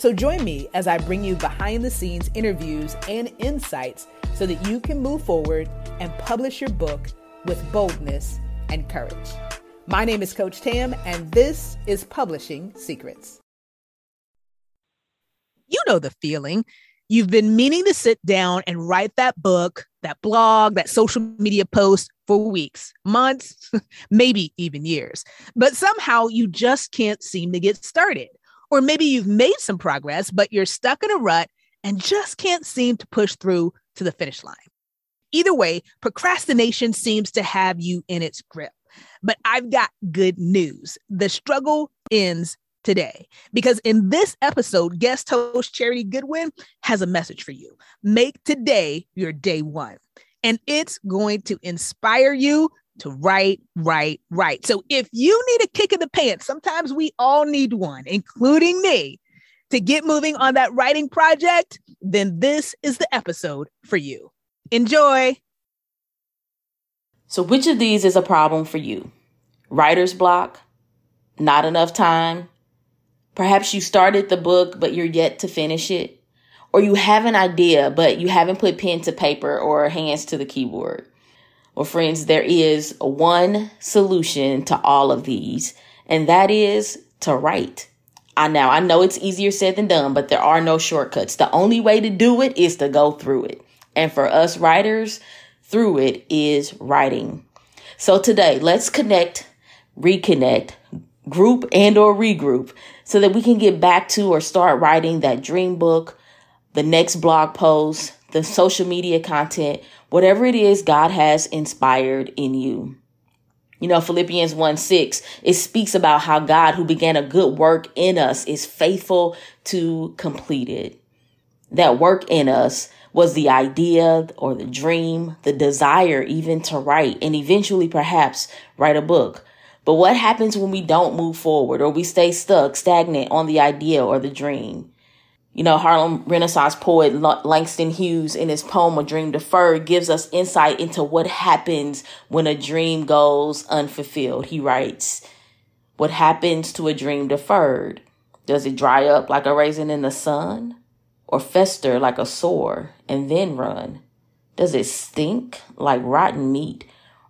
So join me as I bring you behind the scenes interviews and insights so that you can move forward and publish your book with boldness and courage. My name is Coach Tam, and this is Publishing Secrets. You know the feeling. You've been meaning to sit down and write that book, that blog, that social media post for weeks, months, maybe even years. But somehow you just can't seem to get started. Or maybe you've made some progress, but you're stuck in a rut and just can't seem to push through to the finish line. Either way, procrastination seems to have you in its grip. But I've got good news. The struggle ends today because in this episode, guest host Charity Goodwin has a message for you. Make today your day one, and it's going to inspire you to write, write, write. So if you need a kick in the pants, sometimes we all need one, including me, to get moving on that writing project, then this is the episode for you. Enjoy. So, which of these is a problem for you? Writer's block? Not enough time? Perhaps you started the book, but you're yet to finish it? Or you have an idea, but you haven't put pen to paper or hands to the keyboard? Well, friends, there is one solution to all of these, and that is to write. I now I know it's easier said than done, but there are no shortcuts. The only way to do it is to go through it. And for us writers, through it is writing. So today, let's connect, reconnect, group and or regroup so that we can get back to or start writing that dream book, the next blog post, the social media content, whatever it is God has inspired in you. You know, Philippians 1 6, it speaks about how God, who began a good work in us, is faithful to complete it. That work in us was the idea or the dream, the desire even to write and eventually perhaps write a book. But what happens when we don't move forward or we stay stuck, stagnant on the idea or the dream? You know, Harlem Renaissance poet Langston Hughes in his poem A Dream Deferred gives us insight into what happens when a dream goes unfulfilled. He writes, What happens to a dream deferred? Does it dry up like a raisin in the sun? Or fester like a sore and then run? Does it stink like rotten meat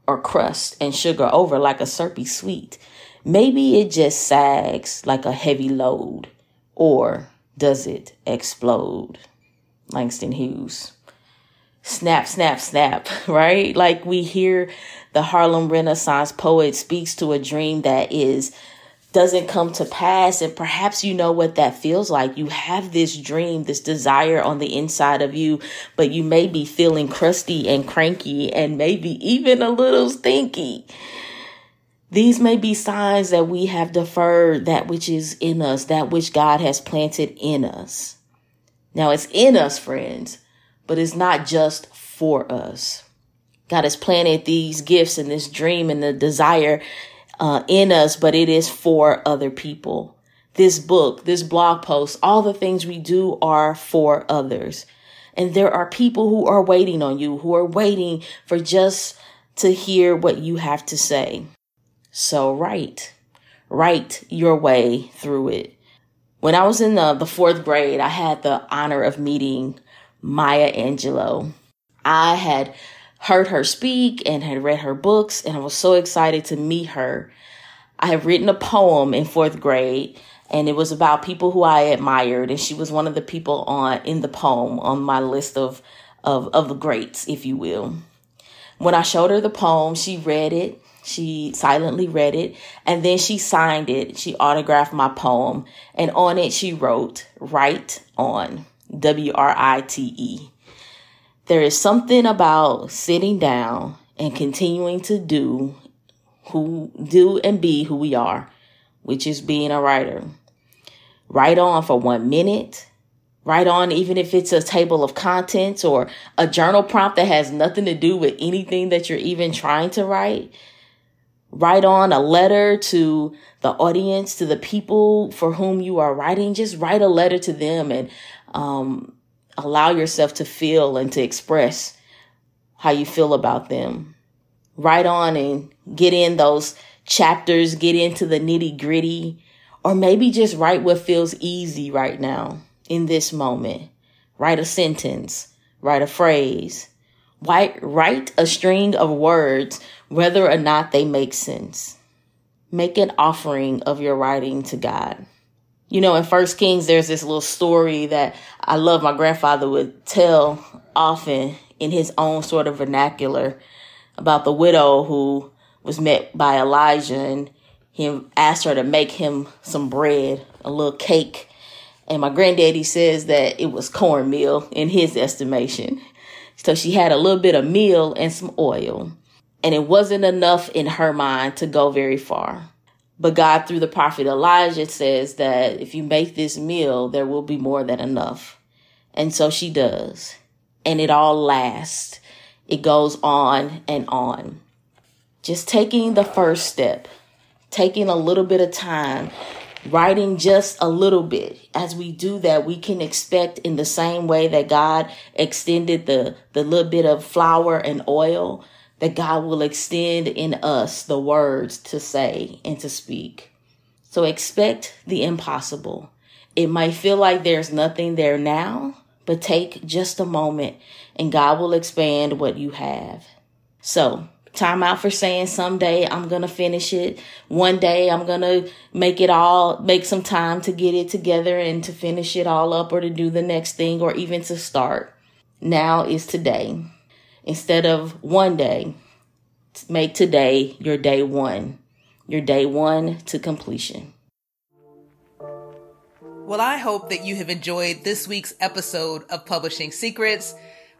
or crust and sugar over like a syrupy sweet? Maybe it just sags like a heavy load or does it explode? Langston Hughes. Snap, snap, snap, right? Like we hear the Harlem Renaissance poet speaks to a dream that is doesn't come to pass and perhaps you know what that feels like you have this dream this desire on the inside of you but you may be feeling crusty and cranky and maybe even a little stinky these may be signs that we have deferred that which is in us, that which God has planted in us. Now it's in us, friends, but it's not just for us. God has planted these gifts and this dream and the desire uh, in us, but it is for other people. This book, this blog post, all the things we do are for others. And there are people who are waiting on you, who are waiting for just to hear what you have to say. So write, write your way through it. When I was in the, the fourth grade, I had the honor of meeting Maya Angelou. I had heard her speak and had read her books, and I was so excited to meet her. I had written a poem in fourth grade, and it was about people who I admired, and she was one of the people on in the poem on my list of of of the greats, if you will. When I showed her the poem, she read it she silently read it and then she signed it. She autographed my poem and on it she wrote, Write on, W R I T E. There is something about sitting down and continuing to do who do and be who we are, which is being a writer. Write on for one minute, Write on, even if it's a table of contents or a journal prompt that has nothing to do with anything that you're even trying to write. Write on a letter to the audience, to the people for whom you are writing. Just write a letter to them and um, allow yourself to feel and to express how you feel about them. Write on and get in those chapters, get into the nitty gritty, or maybe just write what feels easy right now in this moment. Write a sentence, write a phrase, write, write a string of words, whether or not they make sense. Make an offering of your writing to God. You know, in First Kings, there's this little story that I love my grandfather would tell often in his own sort of vernacular about the widow who was met by Elijah and he asked her to make him some bread, a little cake. And my granddaddy says that it was cornmeal in his estimation. So she had a little bit of meal and some oil. And it wasn't enough in her mind to go very far. But God, through the prophet Elijah, says that if you make this meal, there will be more than enough. And so she does. And it all lasts. It goes on and on. Just taking the first step, taking a little bit of time, writing just a little bit. As we do that, we can expect in the same way that God extended the, the little bit of flour and oil that God will extend in us the words to say and to speak. So expect the impossible. It might feel like there's nothing there now, but take just a moment and God will expand what you have. So, time out for saying someday I'm going to finish it. One day I'm going to make it all, make some time to get it together and to finish it all up or to do the next thing or even to start. Now is today instead of one day. Make today your day one, your day one to completion. Well, I hope that you have enjoyed this week's episode of Publishing Secrets,